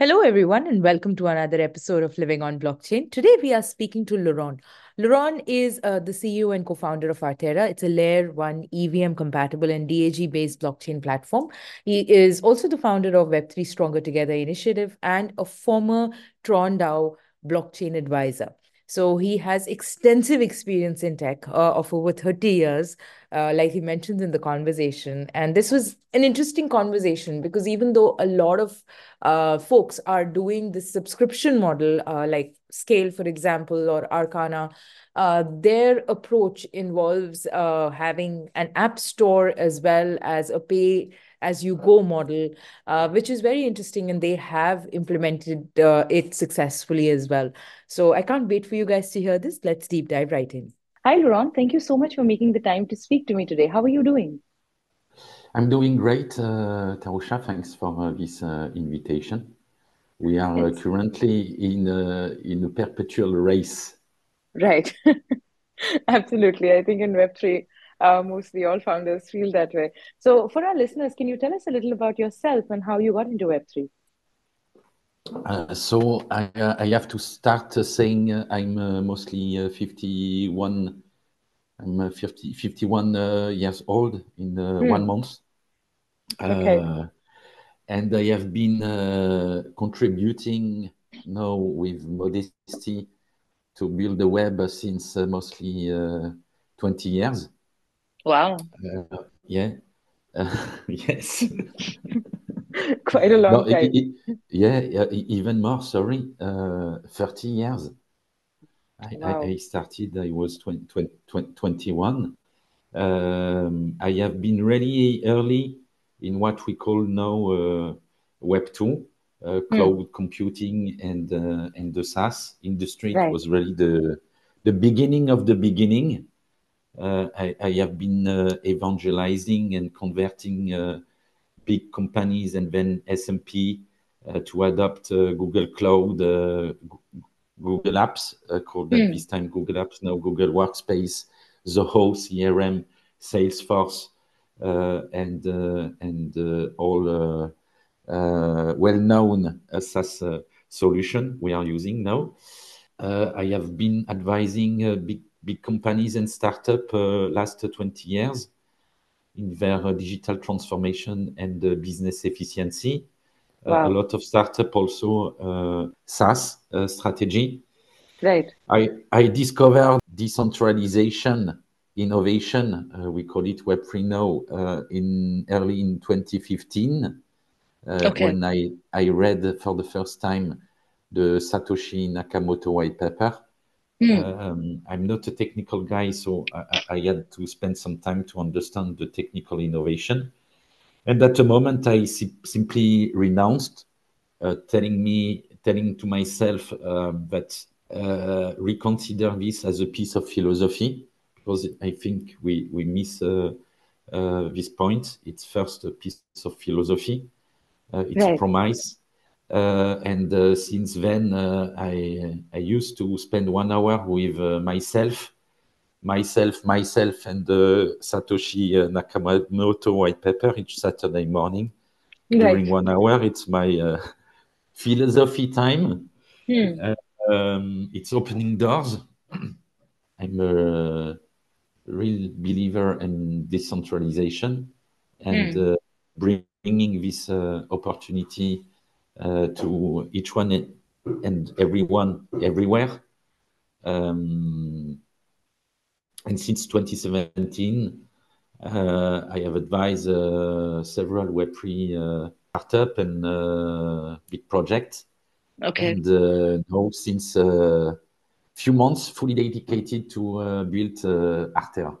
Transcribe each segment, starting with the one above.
Hello, everyone, and welcome to another episode of Living on Blockchain. Today, we are speaking to Laurent. Laurent is uh, the CEO and co founder of Arthera. It's a layer one EVM compatible and DAG based blockchain platform. He is also the founder of Web3 Stronger Together initiative and a former Tron DAO blockchain advisor. So he has extensive experience in tech uh, of over 30 years, uh, like he mentions in the conversation. And this was an interesting conversation because even though a lot of uh, folks are doing this subscription model, uh, like SKALE, for example, or Arcana, uh, their approach involves uh, having an app store as well as a pay as you go model, uh, which is very interesting. And they have implemented uh, it successfully as well. So I can't wait for you guys to hear this. Let's deep dive right in. Hi, Laurent. Thank you so much for making the time to speak to me today. How are you doing? I'm doing great, uh, Tarusha. Thanks for uh, this uh, invitation. We are uh, currently in a, in a perpetual race. Right. Absolutely. I think in Web3, uh, mostly all founders feel that way. So, for our listeners, can you tell us a little about yourself and how you got into Web3? Uh, so I, uh, I have to start uh, saying uh, I'm uh, mostly 51. I'm 50, 51 years old in hmm. one month. Okay. and I have been contributing now with modesty to build the web since mostly 20 years. Wow. Yeah. Yes. Quite a long no, time. It, it, yeah, even more, sorry, uh, 30 years. I, wow. I, I, started, I was 20, 20, 21. Um, I have been really early in what we call now uh, Web 2, uh, hmm. cloud mm. computing and, uh, and the SaaS industry. Right. It was really the, the beginning of the beginning. Uh, I, I, have been uh, evangelizing and converting uh, big companies and then SMP uh, to adopt uh, Google Cloud, uh, Google Apps, called mm. at this time Google Apps, now Google Workspace, Zoho, CRM, Salesforce, and and all well-known SaaS solution we are using now. I have been advising big big companies and startups uh, last 20 years in their uh, digital transformation and uh, business efficiency. Wow. a lot of startup also SaaS strategy. Right. I, I discovered decentralization innovation. Uh, we call it Web3 now. Uh, in early in 2015, uh, okay. when I I read for the first time the Satoshi Nakamoto white paper, Mm. Um, I'm not a technical guy, so I, I, had to spend some time to understand the technical innovation. And at the moment, I si simply renounced, uh, telling me, telling to myself uh, that uh, reconsider this as a piece of philosophy, because I think we we miss uh, uh, this point. It's first a piece of philosophy. Uh, it's right. a promise and uh, since then, uh, I I used to spend one hour with myself, myself, myself, and Satoshi Nakamoto white paper each Saturday morning. Right. During one hour, it's my philosophy time. Hmm. Um, it's opening doors. I'm a real believer in decentralization and hmm. uh, bringing this uh, opportunity uh, Uh, to each one and everyone everywhere. Um, and since 2017, uh, I have advised uh, several Web3 uh, startup and uh, big projects. Okay. And now since a few months, fully dedicated to build Arthera.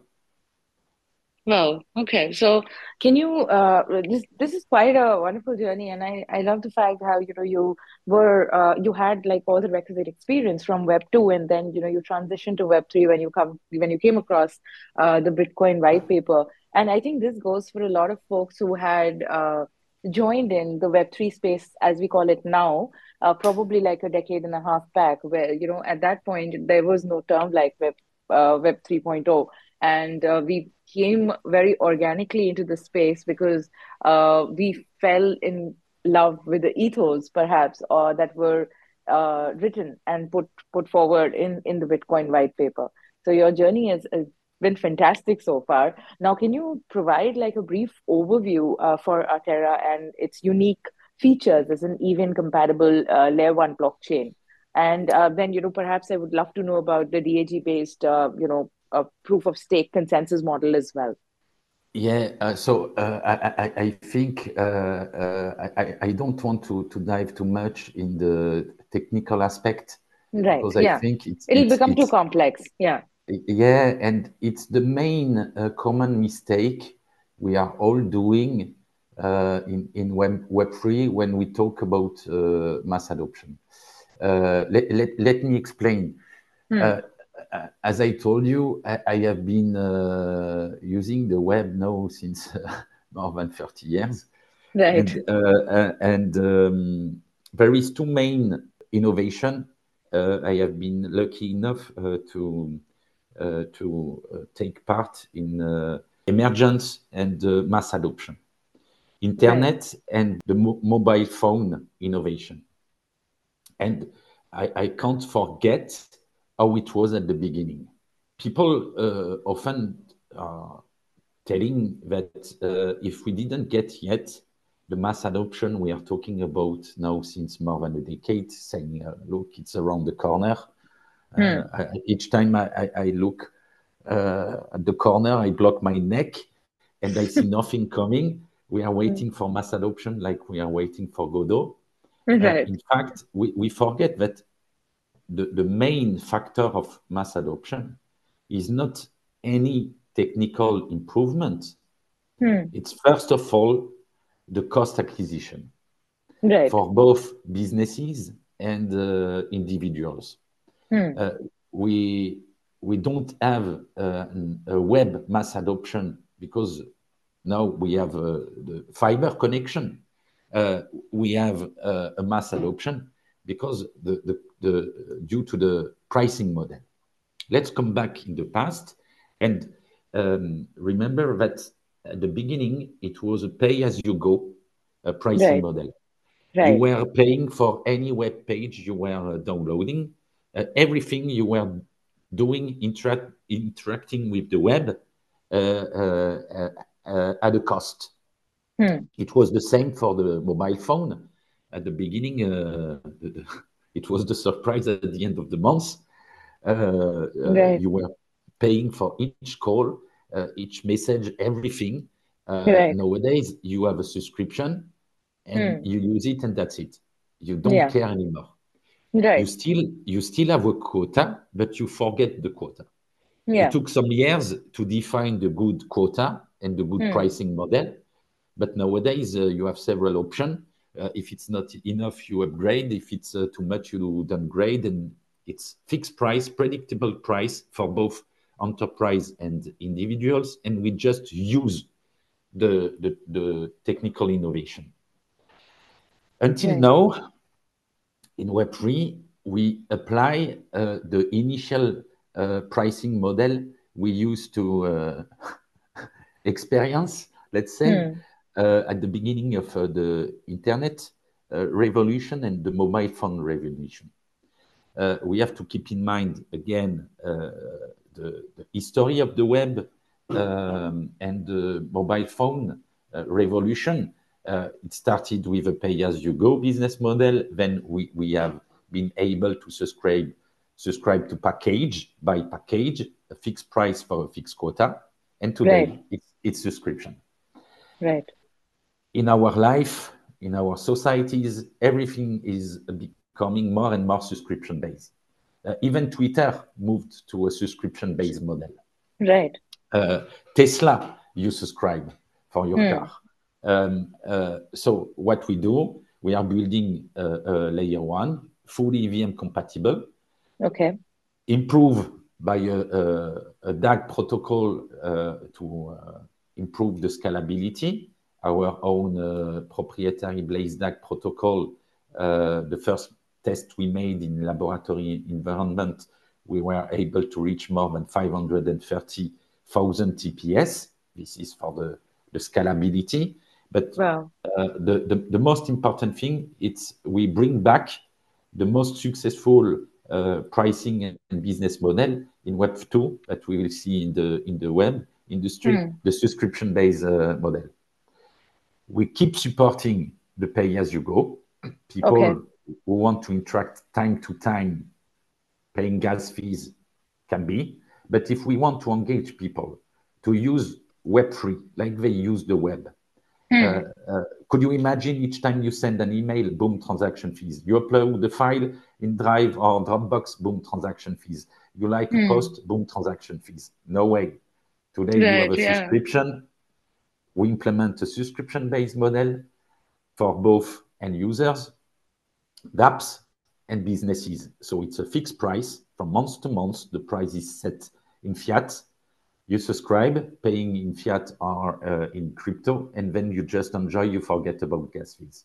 Well, okay. So can you uh this this is quite a wonderful journey and I I love the fact how you know you were uh you had like all the requisite experience from web 2 and then you know you transitioned to web 3 when you come when you came across uh the Bitcoin white paper. And I think this goes for a lot of folks who had uh joined in the web 3 space as we call it now uh, probably like a decade and a half back where you know at that point there was no term like web uh, web 3.0 and uh, we came very organically into the space because uh, we fell in love with the ethos, perhaps, or that were uh, written and put put forward in in the Bitcoin white paper. So your journey has, has been fantastic so far. Now, can you provide like a brief overview uh, for Arthera and its unique features as an EVM compatible uh, layer one blockchain? And uh, then, you know, perhaps I would love to know about the DAG based, uh, you know, proof of stake consensus model as well. Yeah, uh, so uh, I, I, I, think uh, uh, I, I don't want to, to dive too much in the technical aspect right because yeah. I think it's, it'll it's, become it's, too complex. Yeah. Yeah, and it's the main uh, common mistake we are all doing uh, in in Web Web three when we talk about mass adoption. let, let, let me explain. Hmm as I told you, I, I have been uh, using the web now since uh, more than 30 years. Right. And, uh, and um, there is two main innovation. Uh, I have been lucky enough uh, to uh, to take part in emergence and mass adoption, internet right. and the mo mobile phone innovation. And I, I can't forget how it was at the beginning. People uh, often are telling that uh, if we didn't get yet the mass adoption we are talking about now since more than a decade, saying, uh, look, it's around the corner. Mm. I, each time I, I, I look uh, at the corner, I block my neck and I see nothing coming. We are waiting for mass adoption like we are waiting for Godot. Right. in fact, we, we forget that the, the main factor of mass adoption is not any technical improvement. Hmm. It's first of all the cost acquisition right. for both businesses and uh, individuals. Hmm. Uh, we we don't have uh, a web mass adoption because now we have uh, the fiber connection. Uh, we have uh, a mass adoption because the, the, the, due to the pricing model. Let's come back in the past and um, remember that at the beginning it was a pay-as-you-go uh, pricing right. model. Right. You were paying for any web page you were uh, downloading. Uh, everything you were doing, interact, interacting with the web uh, uh, uh, at a cost. Hmm. It was the same for the mobile phone at the beginning, uh, it was the surprise at the end of the month. Uh, uh, right. You were paying for each call, each message, everything. Right. Nowadays, you have a subscription and hmm. you use it, and that's it. You don't yeah. care anymore. Right. You still you still have a quota, but you forget the quota. Yeah. It took some years to define the good quota and the good hmm. pricing model, but nowadays uh, you have several options uh, if it's not enough, you upgrade. If it's uh, too much, you downgrade. And it's fixed price, predictable price for both enterprise and individuals. And we just use the, the, the technical innovation. Until okay. now, in Web3, we apply uh, the initial uh, pricing model we used to uh, experience, let's say, hmm. Uh, at the beginning of uh, the internet uh, revolution and the mobile phone revolution. we have to keep in mind again the, the, history of the web um, and the mobile phone revolution. it started with a pay-as-you-go business model. Then we, we have been able to subscribe subscribe to package by package, a fixed price for a fixed quota. And today right. it's, it's subscription. Right in our life, in our societies, everything is becoming more and more subscription based. Uh, even Twitter moved to a subscription based model. Right. Uh, Tesla, you subscribe for your mm. car. Um, uh, so what we do, we are building layer one, fully EVM compatible. Okay. Improve by a, a, a DAG protocol uh, to uh, improve the scalability our own uh, proprietary BlazeDAG protocol, uh, the first test we made in laboratory environment, we were able to reach more than 530,000 TPS. This is for the, the scalability. But wow. uh, the, the, the most important thing it's we bring back the most successful uh, pricing and business model in Web two that we will see in the in the web industry, mm. the subscription based uh, model. We keep supporting the pay as you go. People okay. who want to interact time to time, paying gas fees can be. But if we want to engage people to use web free, like they use the web, mm. uh, uh, could you imagine each time you send an email, boom, transaction fees? You upload the file in Drive or Dropbox, boom, transaction fees. You like mm. a hmm. post, boom, transaction fees. No way. Today right, you have a yeah. subscription. We implement a subscription-based model for both end users, dApps, and businesses. So it's a fixed price from month to month. The price is set in fiat. You subscribe, paying in fiat or uh, in crypto, and then you just enjoy. You forget about gas fees.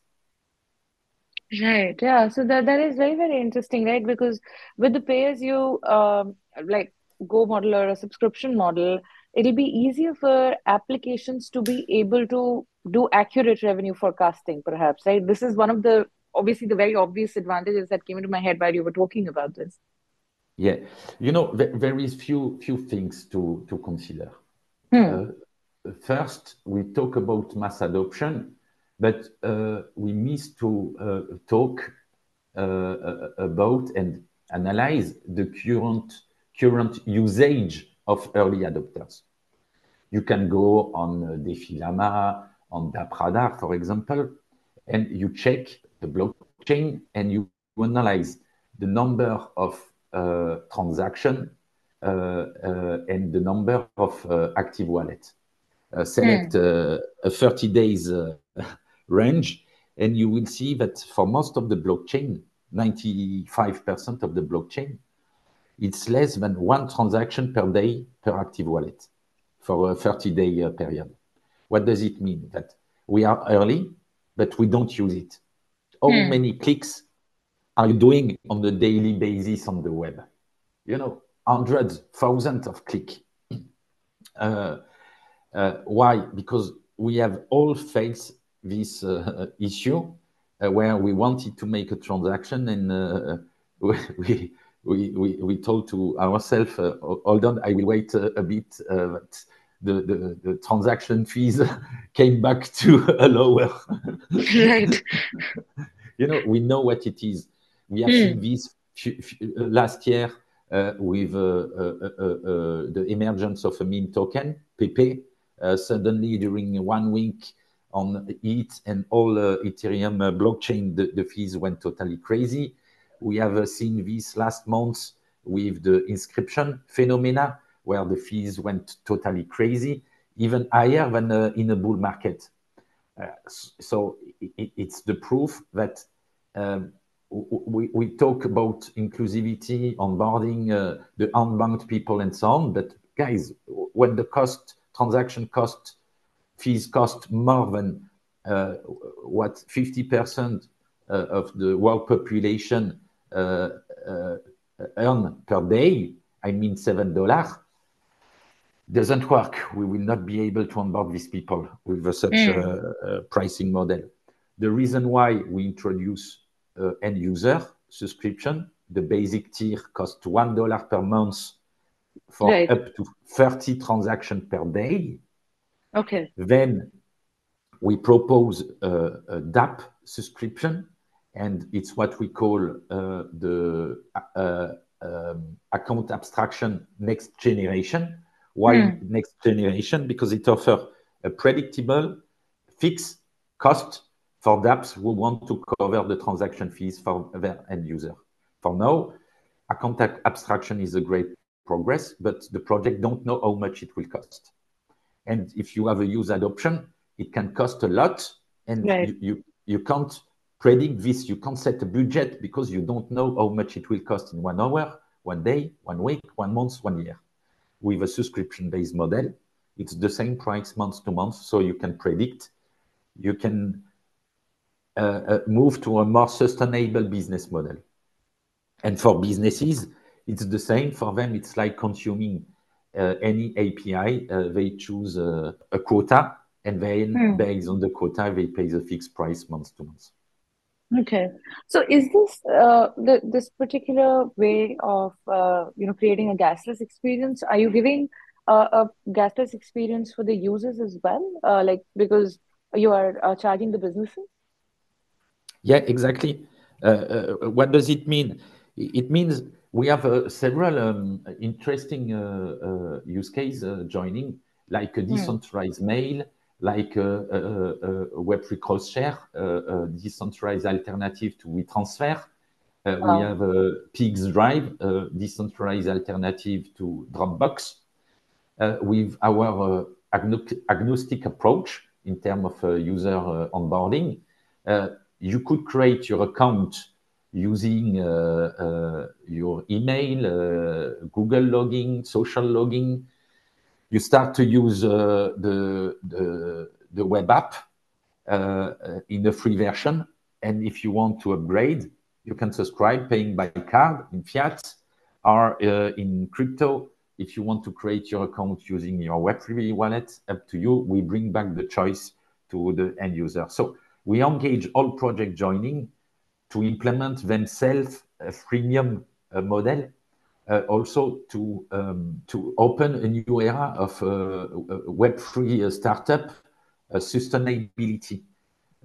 Right. Yeah. So that that is very very interesting, right? Because with the pay as you um, like Go model or a subscription model, it'll be easier for applications to be able to do accurate revenue forecasting, perhaps. Right. This is one of the obviously the very obvious advantages that came into my head while you were talking about this. Yeah, you know, there is few few things to to consider. Hmm. Uh, first, we talk about mass adoption, but uh, we miss to uh, talk uh, uh, about and analyze the current current usage of early adopters. You can go on uh, DefiLlama, on DappRadar, for example, and you check the blockchain and you analyze the number of uh, transaction uh, uh, and the number of active wallets. select mm. a 30 days range, and you will see that for most of the blockchain, 95% of the blockchain, it's less than one transaction per day per active wallet for a 30-day period. What does it mean? That we are early, but we don't use it. How hmm. many clicks are you doing on a daily basis on the web? You know, hundreds, thousands of click. Uh, uh, why? Because we have all faced this uh, issue uh, where we wanted to make a transaction and uh, we, we, we, we told to ourselves, uh, hold on, I will wait a, a bit. but the, the, the, transaction fees came back to a lower. right. you know, we know what it is. We have mm. seen this uh, last year uh, with uh, the emergence of a meme token, Pepe. suddenly, during one week on ETH and all Ethereum blockchain, the, the fees went totally crazy. We have seen this last month with the inscription phenomena, where the fees went totally crazy, even higher than uh, in a bull market. Uh, so it, it's the proof that um, we, talk about inclusivity, onboarding uh, the unbanked people and so on. But guys, when the cost, transaction cost, fees cost more than uh, what 50% uh, of the world population uh, uh, Uh, uh, uh, earn per day, I mean $7, doesn't work. We will not be able to onboard these people with such mm. a pricing model. The reason why we introduce uh, end user subscription. The basic tier costs $1 per month for right. up to 30 transactions per day. Okay. Then we propose a, a dApp subscription, and it's what we call uh, the uh, um, account abstraction next generation. Why mm. next generation? Because it offers a predictable fixed cost for dApps who want to cover the transaction fees for their end user. For now, account abstraction is a great progress, but the project don't know how much it will cost. And if you have a use adoption, it can cost a lot, and right. you, you, you can't predict this. You can't set a budget because you don't know how much it will cost in one hour, one day, one week, one month, one year. With a subscription-based model, it's the same price month to month, so you can predict. You can uh, uh, move to a more sustainable business model. And for businesses, it's the same. For them, it's like consuming uh, any API. they choose a quota and then hmm. based on the quota, they pay the fixed price month to month. Okay, so is this uh, the, this particular way of uh, you know creating a gasless experience? Are you giving uh, a gasless experience for the users as well? Uh, like because you are uh, charging the businesses. Yeah, exactly. Uh, what does it mean? It means we have several um, interesting use cases joining, like a hmm. decentralized hmm. mail, like a, a, a Web3 cross share, a, decentralized alternative to WeTransfer. Uh, oh. We have a PX Drive, a decentralized alternative to Dropbox. Uh, with our uh, agnostic approach in terms of uh, user uh, onboarding, you could create your account using your email, Google logging, social logging, you start to use uh, the, the, the web app uh, in the free version. And if you want to upgrade, you can subscribe paying by card in fiat or uh, in crypto. If you want to create your account using your Web3 wallet, up to you. We bring back the choice to the end user. So we engage all project joining to implement themselves a freemium model uh, also to um, to open a new era of uh, Web3 startup sustainability.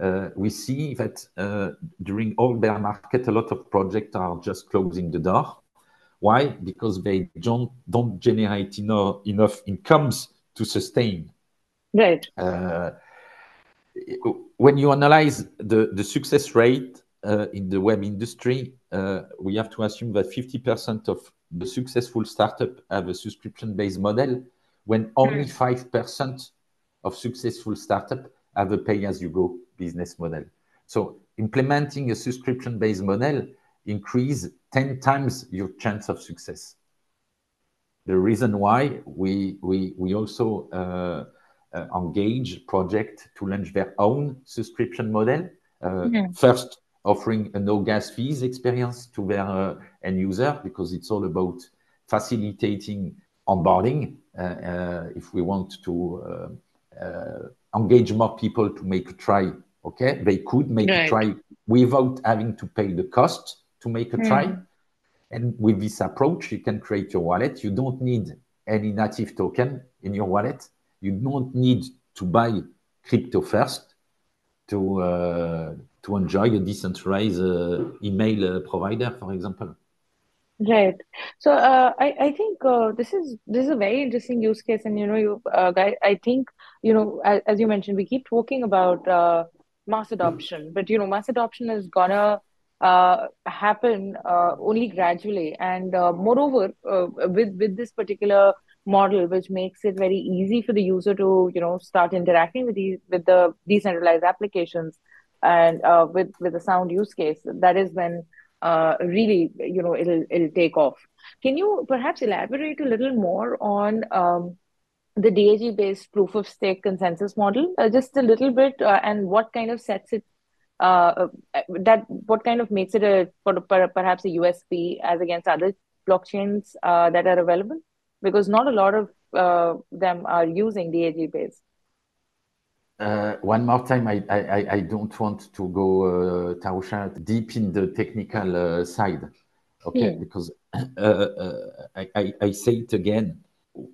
Uh, we see that uh, during all bear market, a lot of projects are just closing the door. Why? Because they don't don't generate enough enough incomes to sustain. Right. Uh, when you analyze the the success rate in the web industry, we have to assume that 50% of the successful startup have a subscription-based model when only 5% hmm. of successful startup have a pay-as-you-go business model. So implementing a subscription-based model increase 10 times your chance of success. The reason why we, we, we also uh, uh, engage project to launch their own subscription model. Uh, mm-hmm. First, offering a no gas fees experience to their uh, end user because it's all about facilitating onboarding. Uh, uh, if we want to engage more people to make a try, okay, they could make right. a try without having to pay the cost to make a mm. try. And with this approach, you can create your wallet. You don't need any native token in your wallet. You don't need to buy crypto first to uh, to enjoy a decentralized uh, email uh, provider, for example. Right. So uh, I I think uh, this is this is a very interesting use case, and you know, you uh, I think you know, as, as, you mentioned, we keep talking about uh, mass adoption, but you know, mass adoption is gonna happen only gradually, and moreover, with with this particular model, which makes it very easy for the user to you know start interacting with these with the decentralized applications and uh, with with a sound use case that is when uh, really you know it'll it'll take off. Can you perhaps elaborate a little more on um, the DAG based proof of stake consensus model? Uh, just a little bit uh, and what kind of sets it uh, uh, that what kind of makes it a perhaps a USP as against other blockchains that are available? Because not a lot of them are using DAG based uh, one more time, I, I, I don't want to go, uh, Tarusha, deep in the technical uh, side, okay? Hmm. Because uh, uh, I, I, I, say it again,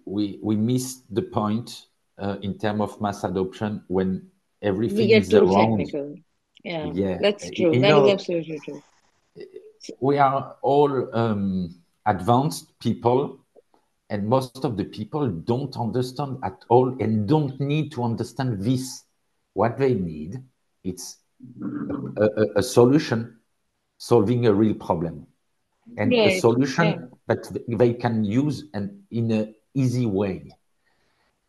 we we miss the point uh, in terms of mass adoption when everything is around. Technical. Yeah, yeah, that's true. You that know, is absolutely true. We are all um, advanced people and most of the people don't understand at all and don't need to understand this. What they need, it's a, a, a solution solving a real problem. And a solution that they can use and in an easy way.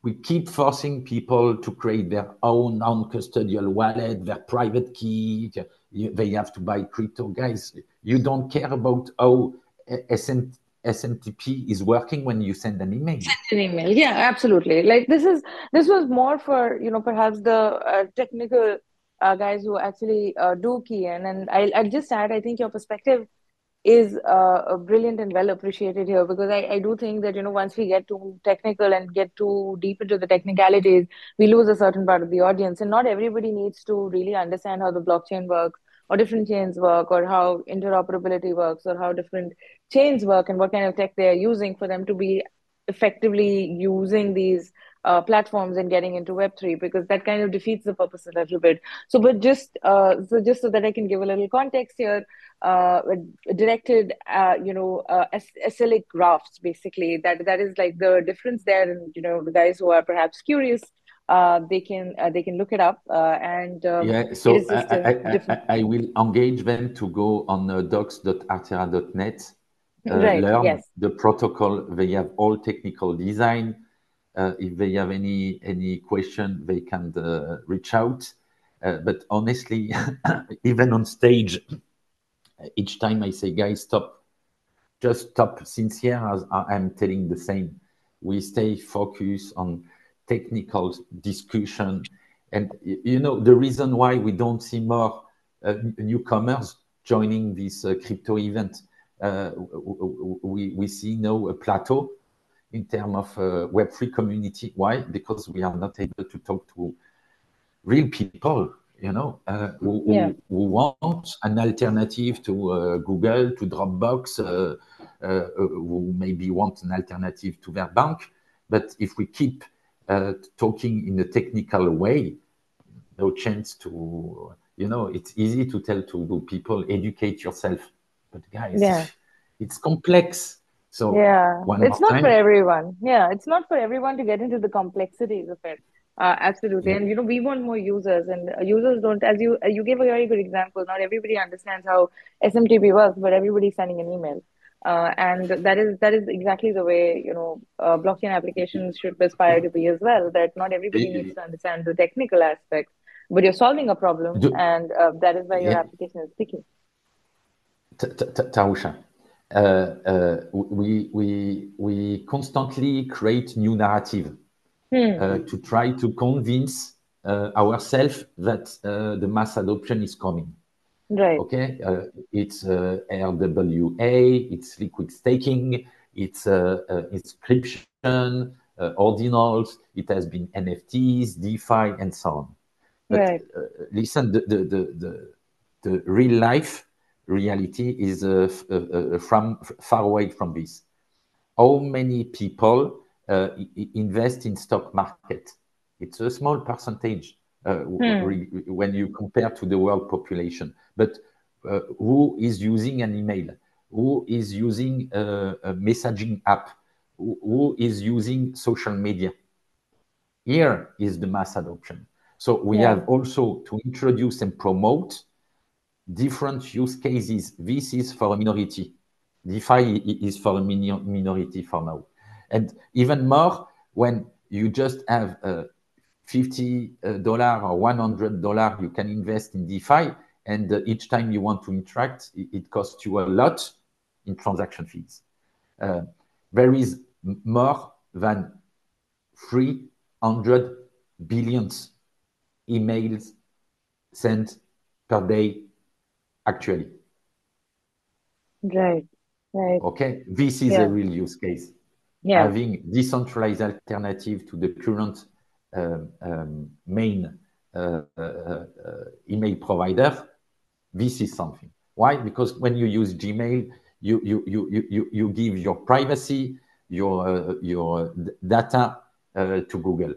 We keep forcing people to create their own non-custodial wallet, their private key. They have to buy crypto. Guys, you don't care about how SMTP is working when you send an email. Send an email, yeah, absolutely. Like this is this was more for you know perhaps the uh, technical uh, guys who actually uh, do key in, and I I just add I think your perspective is uh, brilliant and well appreciated here because I, I do think that you know once we get too technical and get too deep into the technicalities we lose a certain part of the audience and not everybody needs to really understand how the blockchain works or different chains work or how interoperability works or how different chains work and what kind of tech they are using for them to be effectively using these uh, platforms and getting into Web3 because that kind of defeats the purpose a little bit. So, but just uh, so just so that I can give a little context here, uh, directed, uh, you know, uh, acyclic graphs basically. That that is like the difference there, and you know, the guys who are perhaps curious. Uh, they can uh, they can look it up uh, and um, yeah so I, I, I, I, will engage them to go on uh, docs.arthera.net right, learn yes. the protocol they have all technical design uh, if they have any any question, they can uh, reach out. Uh, but honestly, even on stage, each time I say, guys, stop, just stop. Sincere as I'm telling the same. We stay focused on technical discussion. And you know the reason why we don't see more uh, newcomers joining this uh, crypto event, uh, we we see now a plateau in terms of uh, Web3 community. Why? Because we are not able to talk to real people, you know, uh, who, yeah. who, who, want an alternative to uh, Google, to Dropbox, uh, uh, who maybe want an alternative to their bank. But if we keep uh, talking in a technical way, no chance to, you know, it's easy to tell to people, educate yourself. But guys, yeah. it's complex so yeah, it's not time. for everyone. Yeah, it's not for everyone to get into the complexities of it. Uh, absolutely, yeah. and you know we want more users, and uh, users don't. As you uh, you gave a very good example. Not everybody understands how SMTP works, but everybody's sending an email, uh, and that is that is exactly the way you know uh, blockchain applications should aspire to be as well. That not everybody needs to understand the technical aspects, but you're solving a problem, Do, and uh, that is why your yeah. application is sticky. Tarusha, uh, uh, we, we, we constantly create new narrative hmm. Uh, to try to convince ourselves that the mass adoption is coming. Right. Okay. it's RWA, it's liquid staking, it's inscription, uh, ordinals, it has been NFTs, DeFi, and so on. But right. uh, listen, the, the, the, the, the real life reality is uh, uh, uh, from far away from this. How many people invest in stock market? It's a small percentage hmm. when you compare to the world population. But who is using an email? Who is using a, a messaging app? Who, who is using social media? Here is the mass adoption. So we yeah. have also to introduce and promote different use cases. This is for a minority. DeFi is for a minority for now. And even more when you just have a $50 or $100 you can invest in DeFi, and uh, each time you want to interact, it, costs you a lot in transaction fees. Uh, there is more than 300 billions emails sent per day actually. Right, right. Okay, this is yeah. a real use case. Yeah. Having decentralized alternative to the current main uh, uh, uh, email provider, this is something. Why? Because when you use Gmail, you you you you you give your privacy, your uh, your data uh, to Google.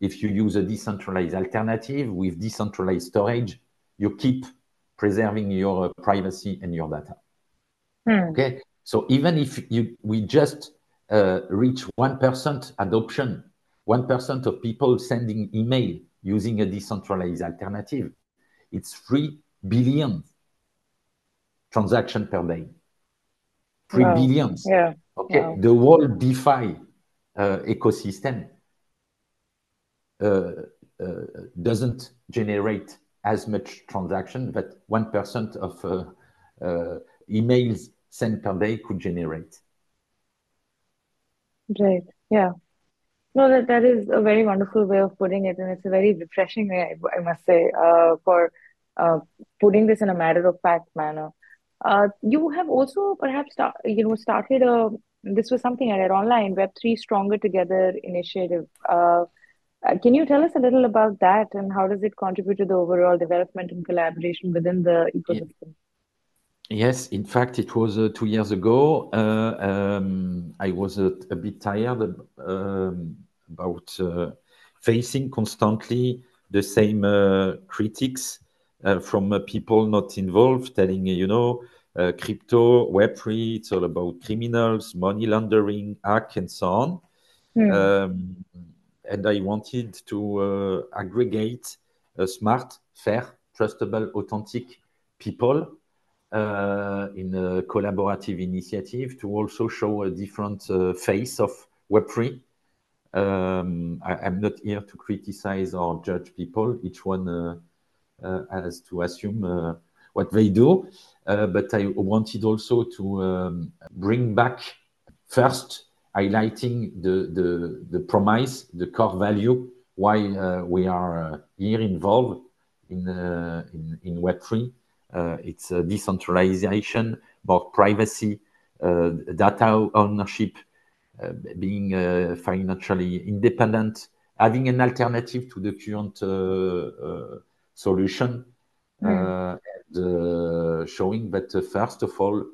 If you use a decentralized alternative with decentralized storage, you keep preserving your uh, privacy and your data. Hmm. Okay, so even if you we just uh, reach one percent adoption, one percent of people sending email using a decentralized alternative, it's three billion transactions per day. Three wow. billions. Yeah. Okay, wow. the whole DeFi uh, ecosystem uh, uh, doesn't generate as much transaction that 1% of uh, uh, emails sent per day could generate. Right. Yeah. No, that, that is a very wonderful way of putting it. And it's a very refreshing way, I, I must say, uh, for uh, putting this in a matter of fact manner. Uh, you have also perhaps start, you know started a this was something I read online Web3 Stronger Together initiative. Uh, uh, can you tell us a little about that and how does it contribute to the overall development and collaboration within the ecosystem? Yes, in fact, it was uh, two years ago. Uh, um, I was a, a bit tired um, about uh, facing constantly the same uh, critics uh, from people not involved, telling you know, crypto, Web3, it's all about criminals, money laundering, hack, and so on. Mm. Um, and I wanted to uh, aggregate smart, fair, trustable, authentic people uh, in a collaborative initiative to also show a different uh, face of Web3. Um, I, am not here to criticize or judge people. Each one uh, has to assume what they do. but I wanted also to um, bring back first highlighting the, the, the promise, the core value, why uh, we are uh, here involved in, uh, in, in Web3. Uh, it's decentralization, more privacy, uh, data ownership, uh, being financially independent, having an alternative to the current solution, mm. and showing that first of all,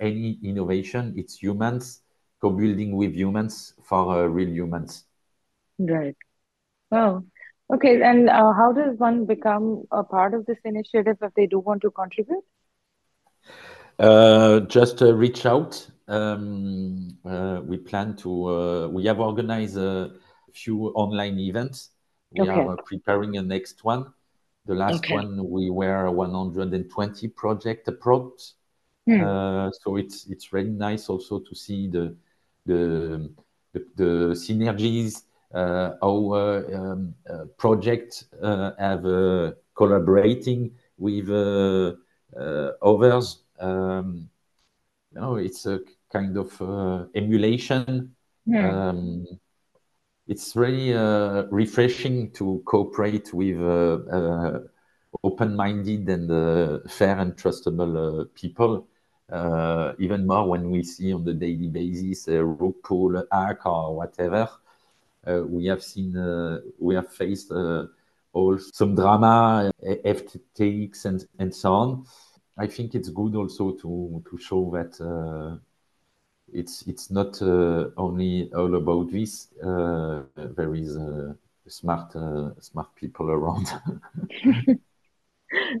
any innovation, it's humans co-building with humans for uh, real humans. Right. Wow. Okay. And uh, how does one become a part of this initiative if they do want to contribute? Uh, just uh, reach out. Um, uh, we plan to. Uh, we have organized a few online events. We okay. are preparing a next one. The last okay. one we were 120 project approach. Hmm. so it's it's really nice also to see the the, the, the synergies, uh, uh, um, uh, projects have collaborating with others. Um, you know, it's a kind of emulation. Yeah. Um, it's really uh, refreshing to cooperate with uh, uh, open-minded and fair and trustable people uh, even more when we see on the daily basis a rug pull, hack, or whatever. Uh, we have seen, uh, we have faced all some drama, FTX, and, and so on. I think it's good also to to show that uh, it's it's not uh, only all about this. Uh, there is smart smart people around.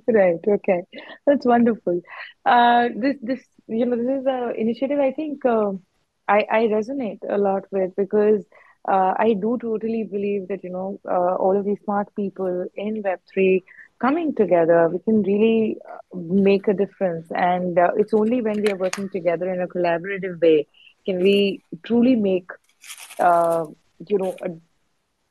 right okay that's wonderful uh this this you know this is an initiative i think uh, i i resonate a lot with because uh, i do totally believe that you know uh, all of these smart people in web3 coming together we can really uh, make a difference and uh, it's only when we are working together in a collaborative way can we truly make uh, you know a,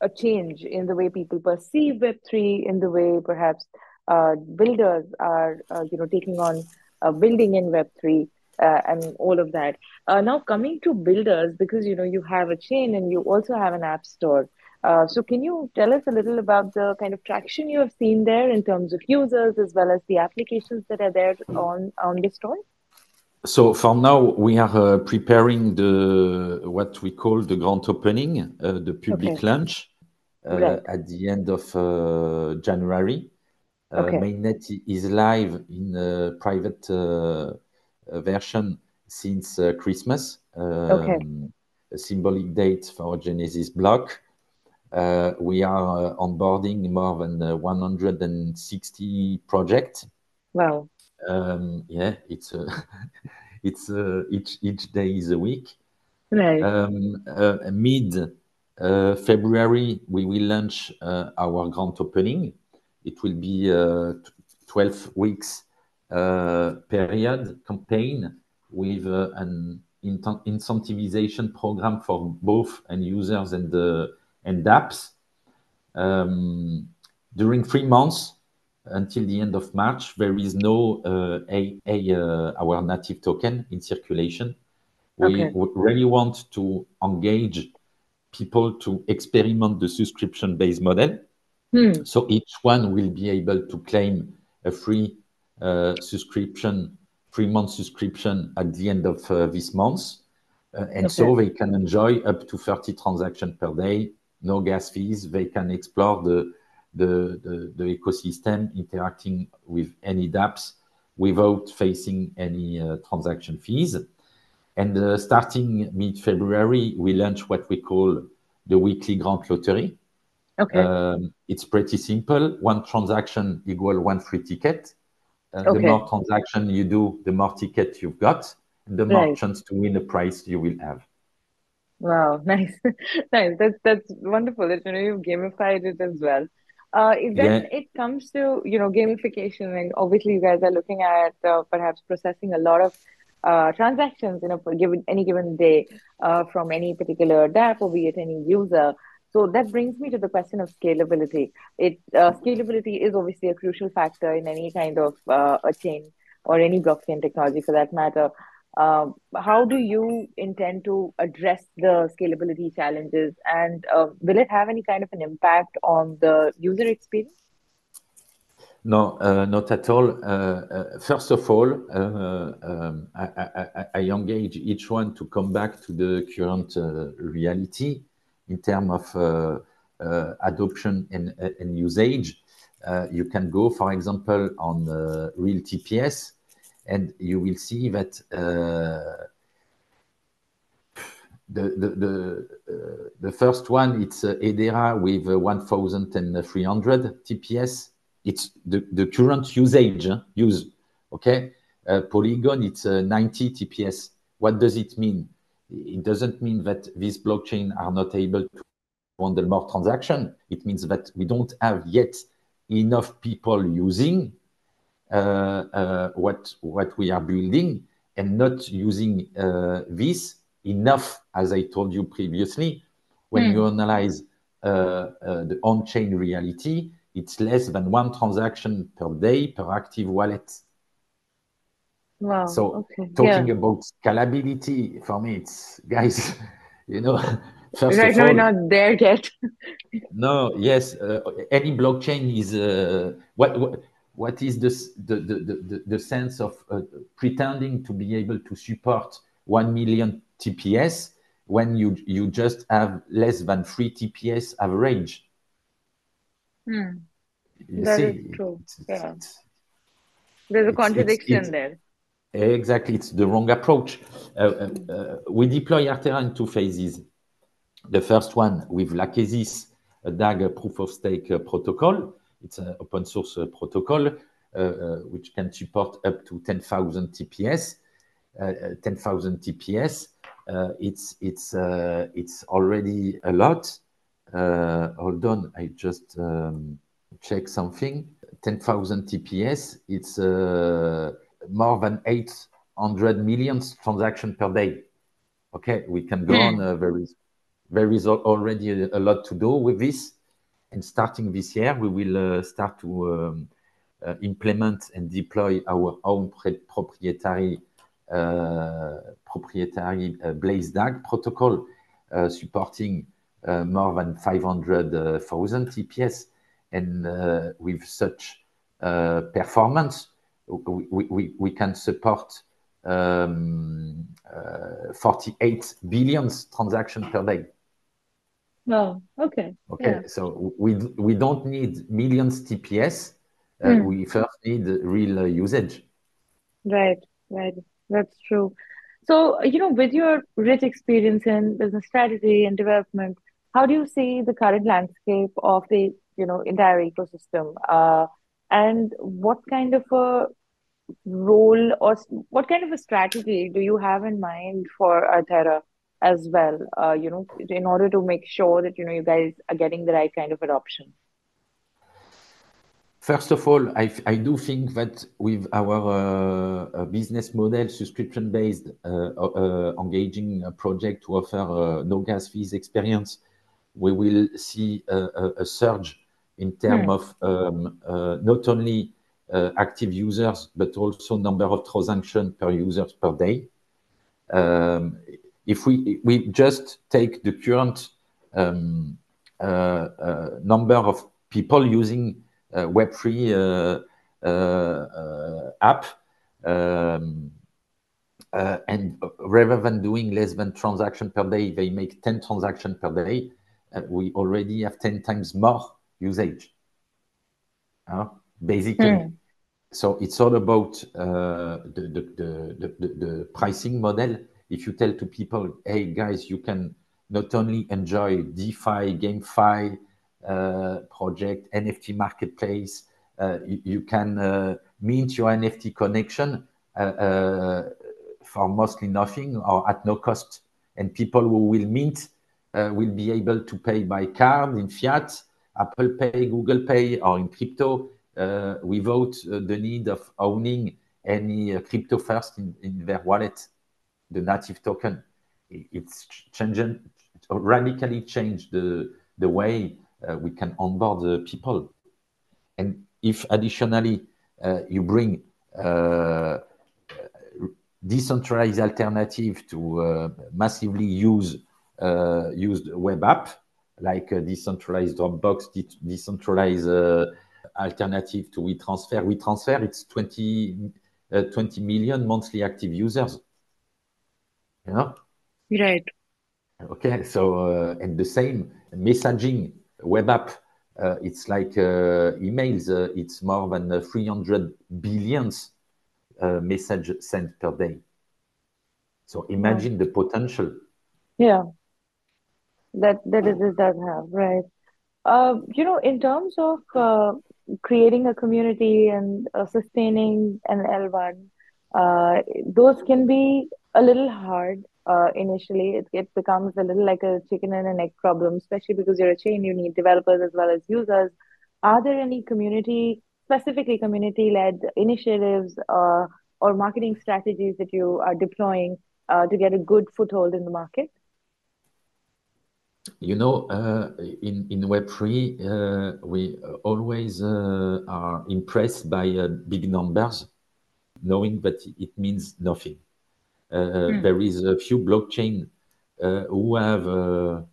a change in the way people perceive web3 in the way perhaps uh, builders are you know taking on building in Web3 uh, and all of that. Uh, now coming to builders, because you know you have a chain and you also have an app store. Uh, so can you tell us a little about the kind of traction you have seen there in terms of users as well as the applications that are there on on the store? So for now, we are preparing the what we call the grand opening, the public okay. launch right. at the end of January. Uh, okay. Mainnet is live in a private uh, version since uh, Christmas. Um, okay. A symbolic date for Genesis block. we are onboarding more than 160 projects. Wow. Um, yeah, it's it's each each day is a week. Right. Um, mid uh, February, we will launch uh, our grand opening it will be a 12 weeks uh, period campaign with uh, an incentivization program for both end users and the and apps. Um, during three months until the end of March, there is no uh, a, a uh, our native token in circulation. We okay. really want to engage people to experiment the subscription-based model. Hmm. So each one will be able to claim a free uh, subscription three-month subscription at the end of uh, this month. Uh, and so they can enjoy up to 30 transactions per day, no gas fees. They can explore the the the ecosystem, interacting with any dApps without facing any uh, transaction fees. And starting mid-February, we launch what we call the weekly Grant Lottery. Okay. Um, it's pretty simple. One transaction equals one free ticket. Uh, the more transactions you do, the more tickets you've got, the more chance to win a prize you will have. Wow, nice. Nice. That's that's wonderful that you've gamified it as well. Uh, then it comes to you know gamification, and obviously, you guys are looking at uh, perhaps processing a lot of transactions in a given any given day from any particular dApp or be it any user. So that brings me to the question of scalability. It uh, Scalability is obviously a crucial factor in any kind of uh, a chain or any blockchain technology for that matter. Um, how do you intend to address the scalability challenges, and um, will it have any kind of an impact on the user experience? No, uh, not at all. First of all, um, I engage each one to come back to the current reality in terms of uh, uh, adoption and uh, usage. You can go, for example, on real TPS, and you will see that the the the the first one, it's Hedera with 1,300 TPS. It's the current usage. Use. Okay? Polygon, it's 90 TPS. What does it mean? It doesn't mean that these blockchain are not able to handle more transactions. It means that we don't have yet enough people using uh, uh, what we are building and not using uh, this enough, as I told you previously. When hmm. you analyze the on-chain reality, it's less than one transaction per day per active wallet. So talking about scalability, for me, it's, guys, first of all. Right now, not there yet. No, yes. Uh, any blockchain is uh, what? what is the the, the, the sense of uh, pretending to be able to support 1 million TPS when you just have less than three TPS average? Hmm. That is true. Yeah. There's a contradiction there. Exactly. It's the wrong approach. Uh, uh, we deploy Arthera in two phases. The first one with Lachesis, a DAG proof of stake uh, protocol. It's an open-source protocol which can support up to 10,000 TPS. 10,000 TPS, it's it's, it's already a lot. Hold on, I just um, checked something. 10,000 TPS, it's more than 800 million transactions per day. Okay? We can go on. Hmm. Uh, there, is, there is already a lot to do with this. And starting this year, we will uh, start to um, uh, implement and deploy our own proprietary Blaze DAG protocol supporting more than 500,000 TPS. And with such performance, we we can support um, uh, 48 billion transactions per day. Wow. Okay. Okay. So we don't need millions TPS. Uh, hmm. We first need real usage. Right. Right. That's true. So you know, with your rich experience in business strategy and development, how do you see the current landscape of the you know, entire ecosystem? Uh, And what kind of a role or what kind of a strategy do you have in mind for Arthera as well Uh, you know, in order to make sure that you know you guys are getting the right kind of adoption? First of all, I I do think that with our uh, business model, subscription-based uh, uh, engaging project to offer no gas fees experience, we will see a surge in terms hmm. of um, uh, not only uh, active users, but also number of transactions per user per day. Um, if we we just take the current um, uh, number of people using Web3 app, Um, uh, and rather than doing less than transaction per day, they make 10 transactions per day. Uh, we already have 10 times more usage. Uh, basically, mm. so it's all about uh, the, the, the, the, the pricing model. If you tell to people, hey guys, you can not only enjoy DeFi, GameFi uh, project, NFT marketplace, uh, you, you, can uh, mint your NFT connection for mostly nothing or at no cost. And people who will mint uh, will be able to pay by card in fiat, Apple Pay, Google Pay, or in crypto uh, without uh, the need of owning any crypto first in, in, their wallet, the native token. It's changing, radically changed the, the way uh, we can onboard the people. And if additionally uh, you bring uh, decentralized alternative to uh, massively use uh, used web app like a decentralized Dropbox, de decentralized uh, alternative to WeTransfer. WeTransfer, it's 20, 20 million monthly active users. You know? Right. Okay, so uh, and the same messaging web app, uh, it's like uh, emails. it's more than 300 billions uh, message sent per day. So imagine the potential. Yeah, that that it does have right. Uh, you know, in terms of uh, creating a community and uh, sustaining an L1, uh, those can be a little hard uh, initially. It, it becomes a little like a chicken and an egg problem, especially because you're a chain, you need developers as well as users. Are there any community specifically community led initiatives uh, or marketing strategies that you are deploying uh, to get a good foothold in the market? You know, uh, in, in Web3, uh, we always uh, are impressed by uh, big numbers, knowing that it means nothing. Mm. There is a few blockchain who have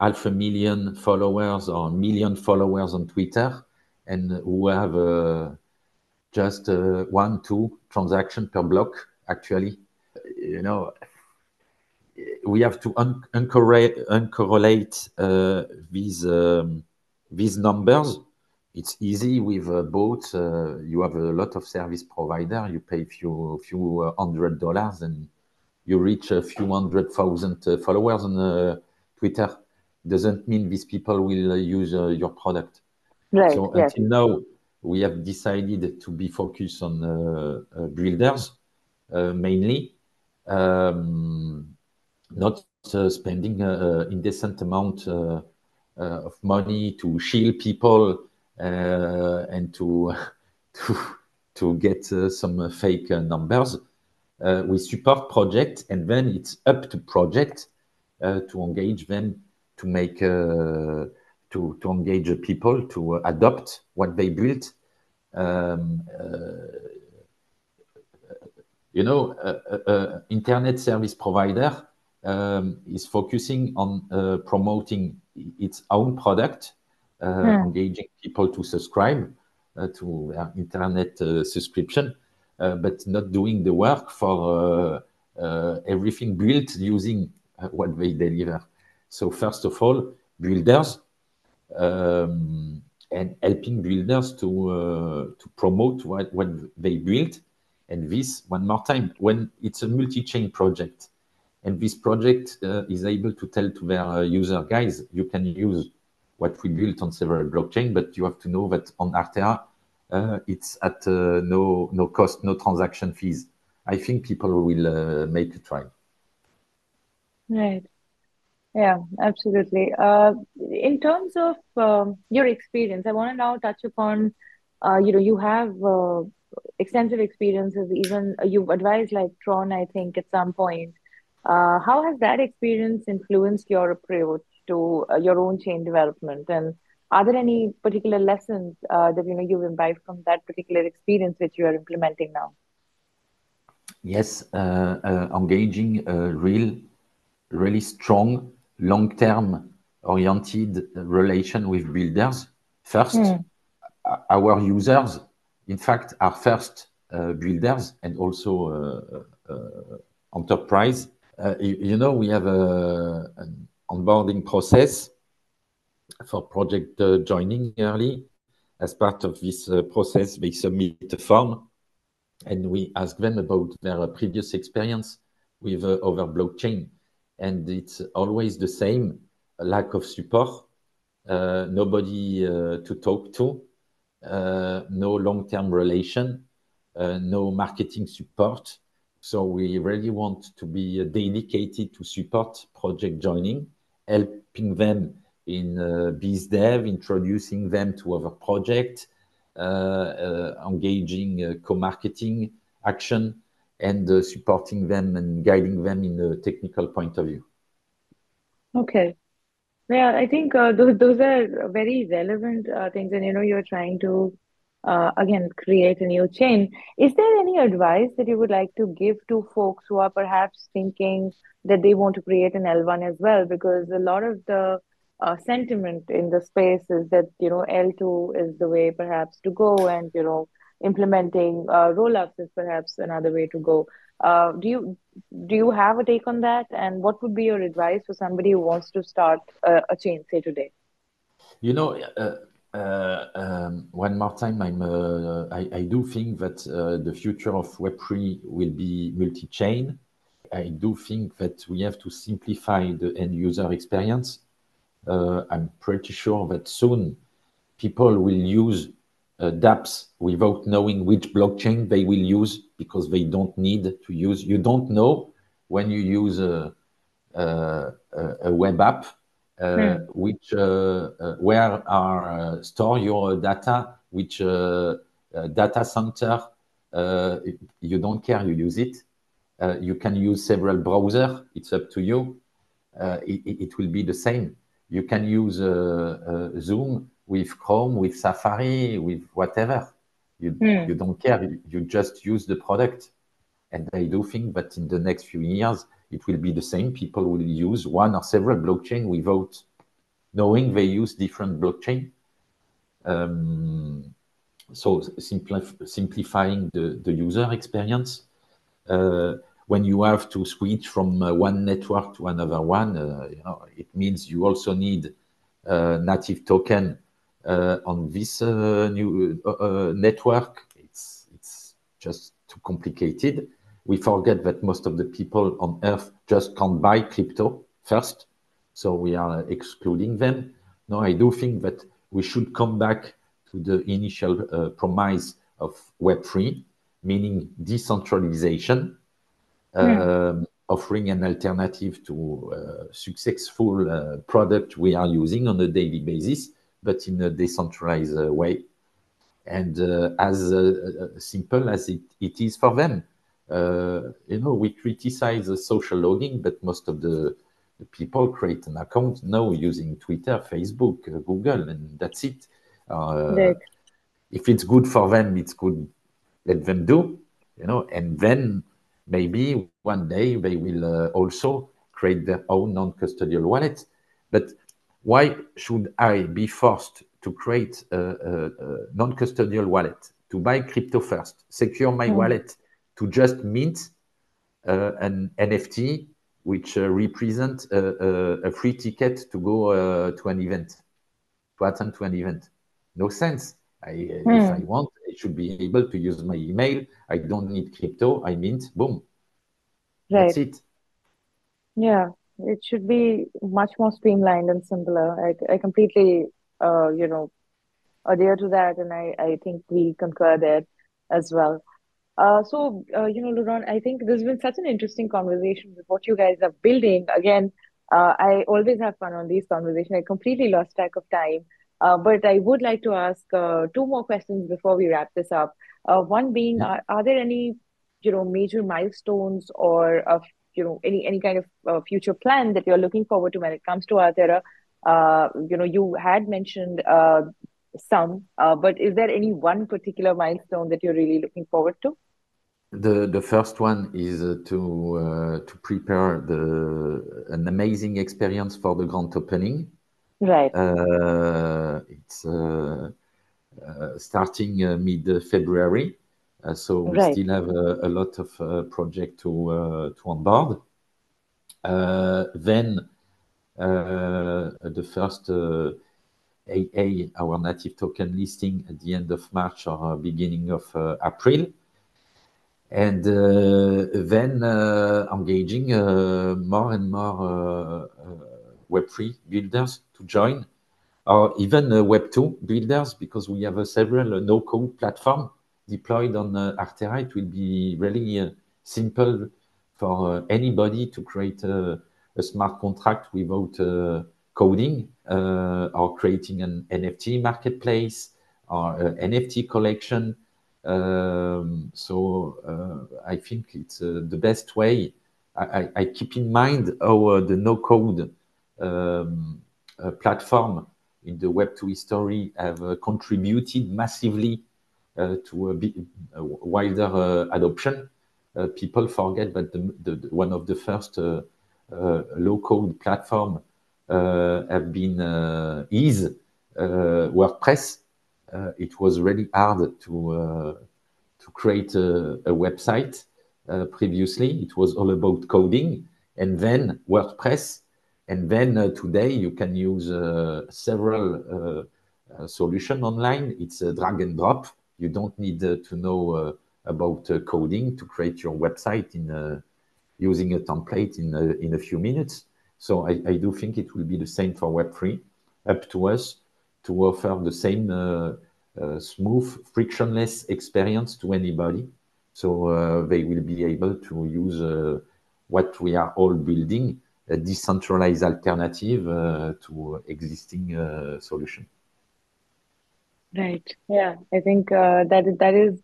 half a million followers or a million followers on Twitter, and who have uh, just uh, one, two transaction per block, actually. You know, we have to un uncorrelate, uncorrelate uh, these, um, these numbers. It's easy with uh, both. Uh, you have a lot of service provider. You pay a few, few hundred dollars and you reach a few hundred thousand uh, followers on Twitter. Doesn't mean these people will use your product. Right. So yes. until now, we have decided to be focused on uh, uh, builders uh, mainly, um, not uh, spending an indecent amount of money to shield people and to to to get some fake numbers. we support projects, and then it's up to project to engage them to make to, to engage people to adopt what they built. Um, uh, you know, uh, uh, internet service provider um, is focusing on uh, promoting its own product, uh, hmm. engaging people to subscribe uh, to their internet subscription, but not doing the work for everything built using what they deliver. So first of all, builders um, and helping builders to uh, to promote what, what they build. And this, one more time, when it's a multi-chain project, and this project uh, is able to tell to their uh, user guys, you can use what we built on several blockchain, but you have to know that on Arthera, uh, it's at uh, no no cost, no transaction fees. I think people will uh, make a try. Right. Yeah, absolutely. Uh, in terms of um, your experience, I want to now touch upon, you know, you have extensive experiences, even you've advised like Tron, I think, at some point. Uh, how has that experience influenced your approach to uh, your own chain development? And are there any particular lessons uh, that, you know, you've imbibed from that particular experience which you are implementing now? Yes, uh, uh, engaging a real, really strong long-term oriented relation with builders. First, mm. our users, in fact, are first builders and also enterprise. You, you know, we have a, an onboarding process for project joining early. As part of this process, they submit a form and we ask them about their previous experience with uh, blockchain. And it's always the same lack of support, uh, nobody uh, to talk to, uh, no long term relation, uh, no marketing support. So we really want to be dedicated to support project joining, helping them in uh, biz dev, introducing them to other projects, uh, uh, engaging uh, co-marketing action, and supporting them and guiding them in a technical point of view. Okay. Yeah, I think uh, those those are very relevant uh, things, and you know, you're trying to uh, again create a new chain. Is there any advice that you would like to give to folks who are perhaps thinking that they want to create an L1 as well? Because a lot of the uh, sentiment in the space is that you know L2 is the way perhaps to go, and you know implementing uh, rollups is perhaps another way to go. Uh, do you do you have a take on that? And what would be your advice for somebody who wants to start a, a chain, say today? You know, uh, uh, um, one more time, I'm uh, I, I, do think that the future of Web3 will be multi-chain. I do think that we have to simplify the end user experience uh, I'm pretty sure that soon people will use uh, dApps without knowing which blockchain they will use because they don't need to use. You don't know when you use a, a, a web app hmm. which uh, uh, where are uh, store your data, which data center. you don't care. You use it. you can use several browsers. It's up to you. It, it, will be the same you can use uh, uh, Zoom with Chrome, with Safari, with whatever. You, mm. you don't care. You, you just use the product. And I do think that in the next few years, it will be the same. People will use one or several blockchain without knowing they use different blockchain. Um, so simplif simplifying the, the user experience. Uh, when you have to switch from uh, one network to another one, uh, you know, it means you also need uh, native token on this new network. It's it's just too complicated. We forget that most of the people on Earth just can't buy crypto first, so we are excluding them. No, I do think that we should come back to the initial uh, promise of Web3, meaning decentralization, um, offering an alternative to uh, successful uh, product we are using on a daily basis, but in a decentralized uh, way. And as simple as it, it is for them. You know, we criticize the social logging, but most of the, the people create an account now using Twitter, Facebook, Google, and that's it. Uh, if it's good for them, it's good. Let them do, you know. And then maybe one day they will uh, also create their own non-custodial wallet. But why should I be forced to create a, a, a non-custodial wallet, to buy crypto first, secure my mm. wallet, to just mint uh, an NFT which uh, represent a, a, free ticket to go uh, to an event, to attend to an event? No sense. I, mm. If I want, I should be able to use my email. I don't need crypto. I mint, boom. Right. That's it. Yeah, it should be much more streamlined and simpler. I, I completely, uh, you know, adhere to that, and I, I think we concur there as well. Uh, so, uh, you know, Laurent, I think this has been such an interesting conversation with what you guys are building. Again, uh, I always have fun on these conversations. I completely lost track of time. Uh, but I would like to ask uh, two more questions before we wrap this up. Uh, one being, are, are there any, you know, major milestones or, you know, any any kind of future plan that you're looking forward to when it comes to Arthera? you know, you had mentioned some, but is there any one particular milestone that you're really looking forward to? The the first one is uh, to uh, to prepare the an amazing experience for the grand opening. Right. Uh, it's uh, uh, starting mid February. so we right. still have a, a lot of uh, project to uh, to onboard. then the first AA, our native token listing at the end of March or beginning of April and uh, then uh, engaging uh, more and more Web3 builders to join, or even Web2 builders, because we have several no-code platform deployed on Arthera. It will be really simple for anybody to create a, a smart contract without uh, coding uh, or creating an NFT marketplace or NFT collection um, so uh, I think it's uh, the best way. I, I, keep in mind how the no-code um, uh, platform in the Web2 history have contributed massively to a, a wider adoption. people forget that the, the, one of the first low-code platform have been is WordPress uh, Uh, it was really hard to uh, to create a, a website. Uh, previously, it was all about coding, and then WordPress, and then uh, today you can use uh, several solution online. It's a drag and drop. You don't need to know about coding to create your website in using a template in a, in a few minutes. So I, I, do think it will be the same for Web3, up to us to offer the same uh, uh, smooth, frictionless experience to anybody. So uh, they will be able to use what we are all building, a decentralized alternative to existing solution. Right. Yeah, I think uh, that that is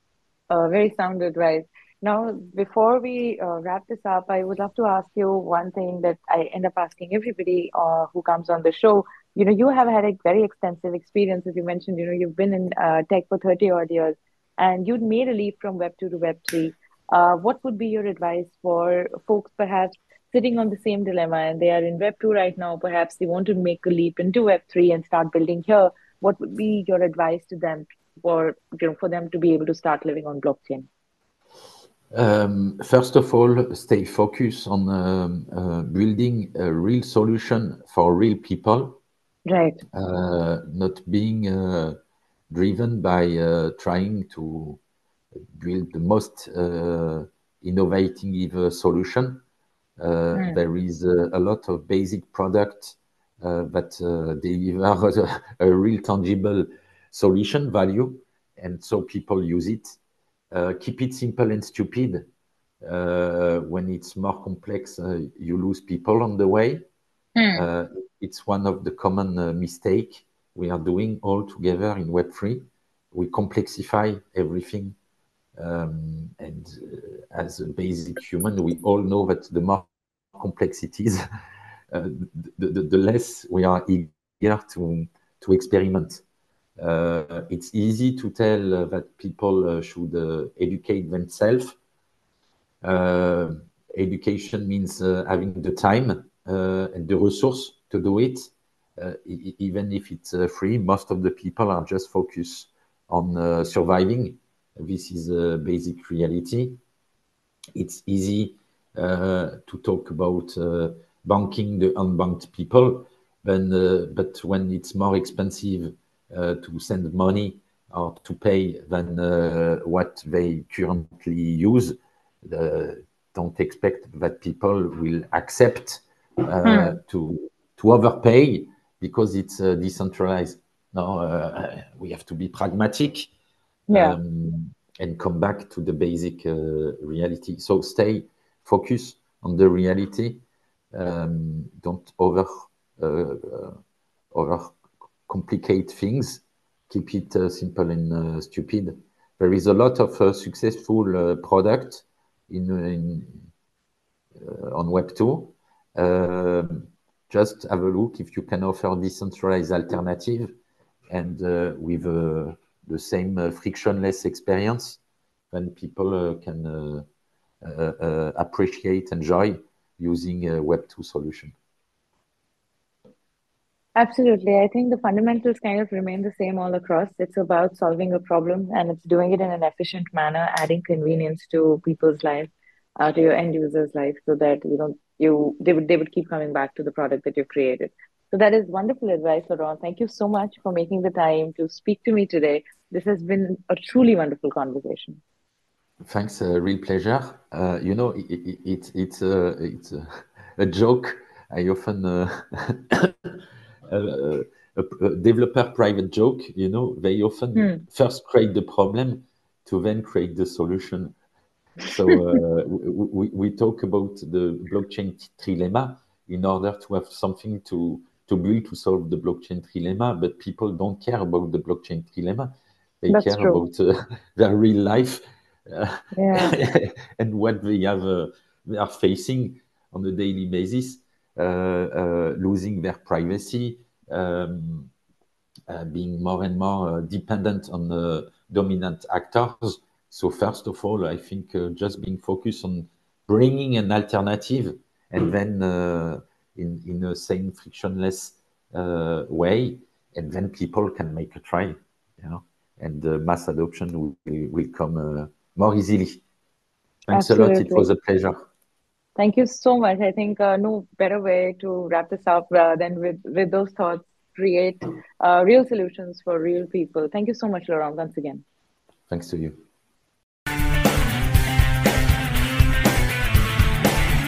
uh, very sound advice. Now, before we uh, wrap this up, I would love to ask you one thing that I end up asking everybody who comes on the show, you know you have had a very extensive experience as you mentioned you know you've been in uh, tech for 30 odd years and you'd made a leap from web 2 to web 3 uh, what would be your advice for folks perhaps sitting on the same dilemma and they are in web 2 right now perhaps they want to make a leap into web 3 and start building here? What would be your advice to them for you know for them to be able to start living on blockchain? Um, first of all, stay focused on um, uh, building a real solution for real people right uh, not being uh, driven by uh, trying to build the most innovative solution mm. there is a lot of basic product that deliver a real tangible solution value and so people use it uh, keep it simple and stupid. Uh, when it's more complex, uh, you lose people on the way. Mm it's one of the common uh, mistake we are doing all together in Web3. We complexify everything. Um, and uh, as a basic human, we all know that the more complexities, uh, the, the, the, less we are eager to, to experiment. Uh, it's easy to tell uh, that people uh, should educate themselves. education means having the time and the resource to do it, uh, even if it's uh, free. Most of the people are just focused on uh, surviving. This is a basic reality. It's easy to talk about banking the unbanked people, then, but when it's more expensive to send money or to pay than uh, what they currently use. Uh, don't expect that people will accept uh, hmm. to to overpay because it's uh, decentralized. No, uh, we have to be pragmatic yeah. um, and come back to the basic uh, reality. So stay focused on the reality. Um, don't over uh, over complicate things. Keep it uh, simple and uh, stupid. There is a lot of successful product in, in on Web two. Um, just have a look if you can offer decentralized alternative and uh, with uh, the same uh, frictionless experience, then people can appreciate, and enjoy using a Web2 solution. Absolutely. I think the fundamentals kind of remain the same all across. It's about solving a problem and it's doing it in an efficient manner, adding convenience to people's life, uh, to your end users' life, so that you know you they would they would keep coming back to the product that you've created. So that is wonderful advice, Laurent. Thank you so much for making the time to speak to me today. This has been a truly wonderful conversation. Thanks, a uh, real pleasure. Uh, you know, it, it, it, it's uh, it's uh, a joke. I often uh, a, a, developer private joke. You know, they often mm. first create the problem to then create the solution. So uh, we, we talk about the blockchain trilemma in order to have something to to build to solve the blockchain trilemma, but people don't care about the blockchain trilemma. They That's care true. about uh, their real life uh, yeah. and what they have uh, they are facing on a daily basis, uh, uh, losing their privacy, um, uh, being more and more dependent on the dominant actors. So first of all, I think just being focused on bringing an alternative and then in, in a same frictionless uh, way, and then people can make a try, you know, and uh, mass adoption will, will come uh, more easily. Thanks Absolutely. a lot. It was a pleasure. Thank you so much. I think uh, no better way to wrap this up uh, than with, with those thoughts, create uh, real solutions for real people. Thank you so much, Laurent, once again. Thanks to you.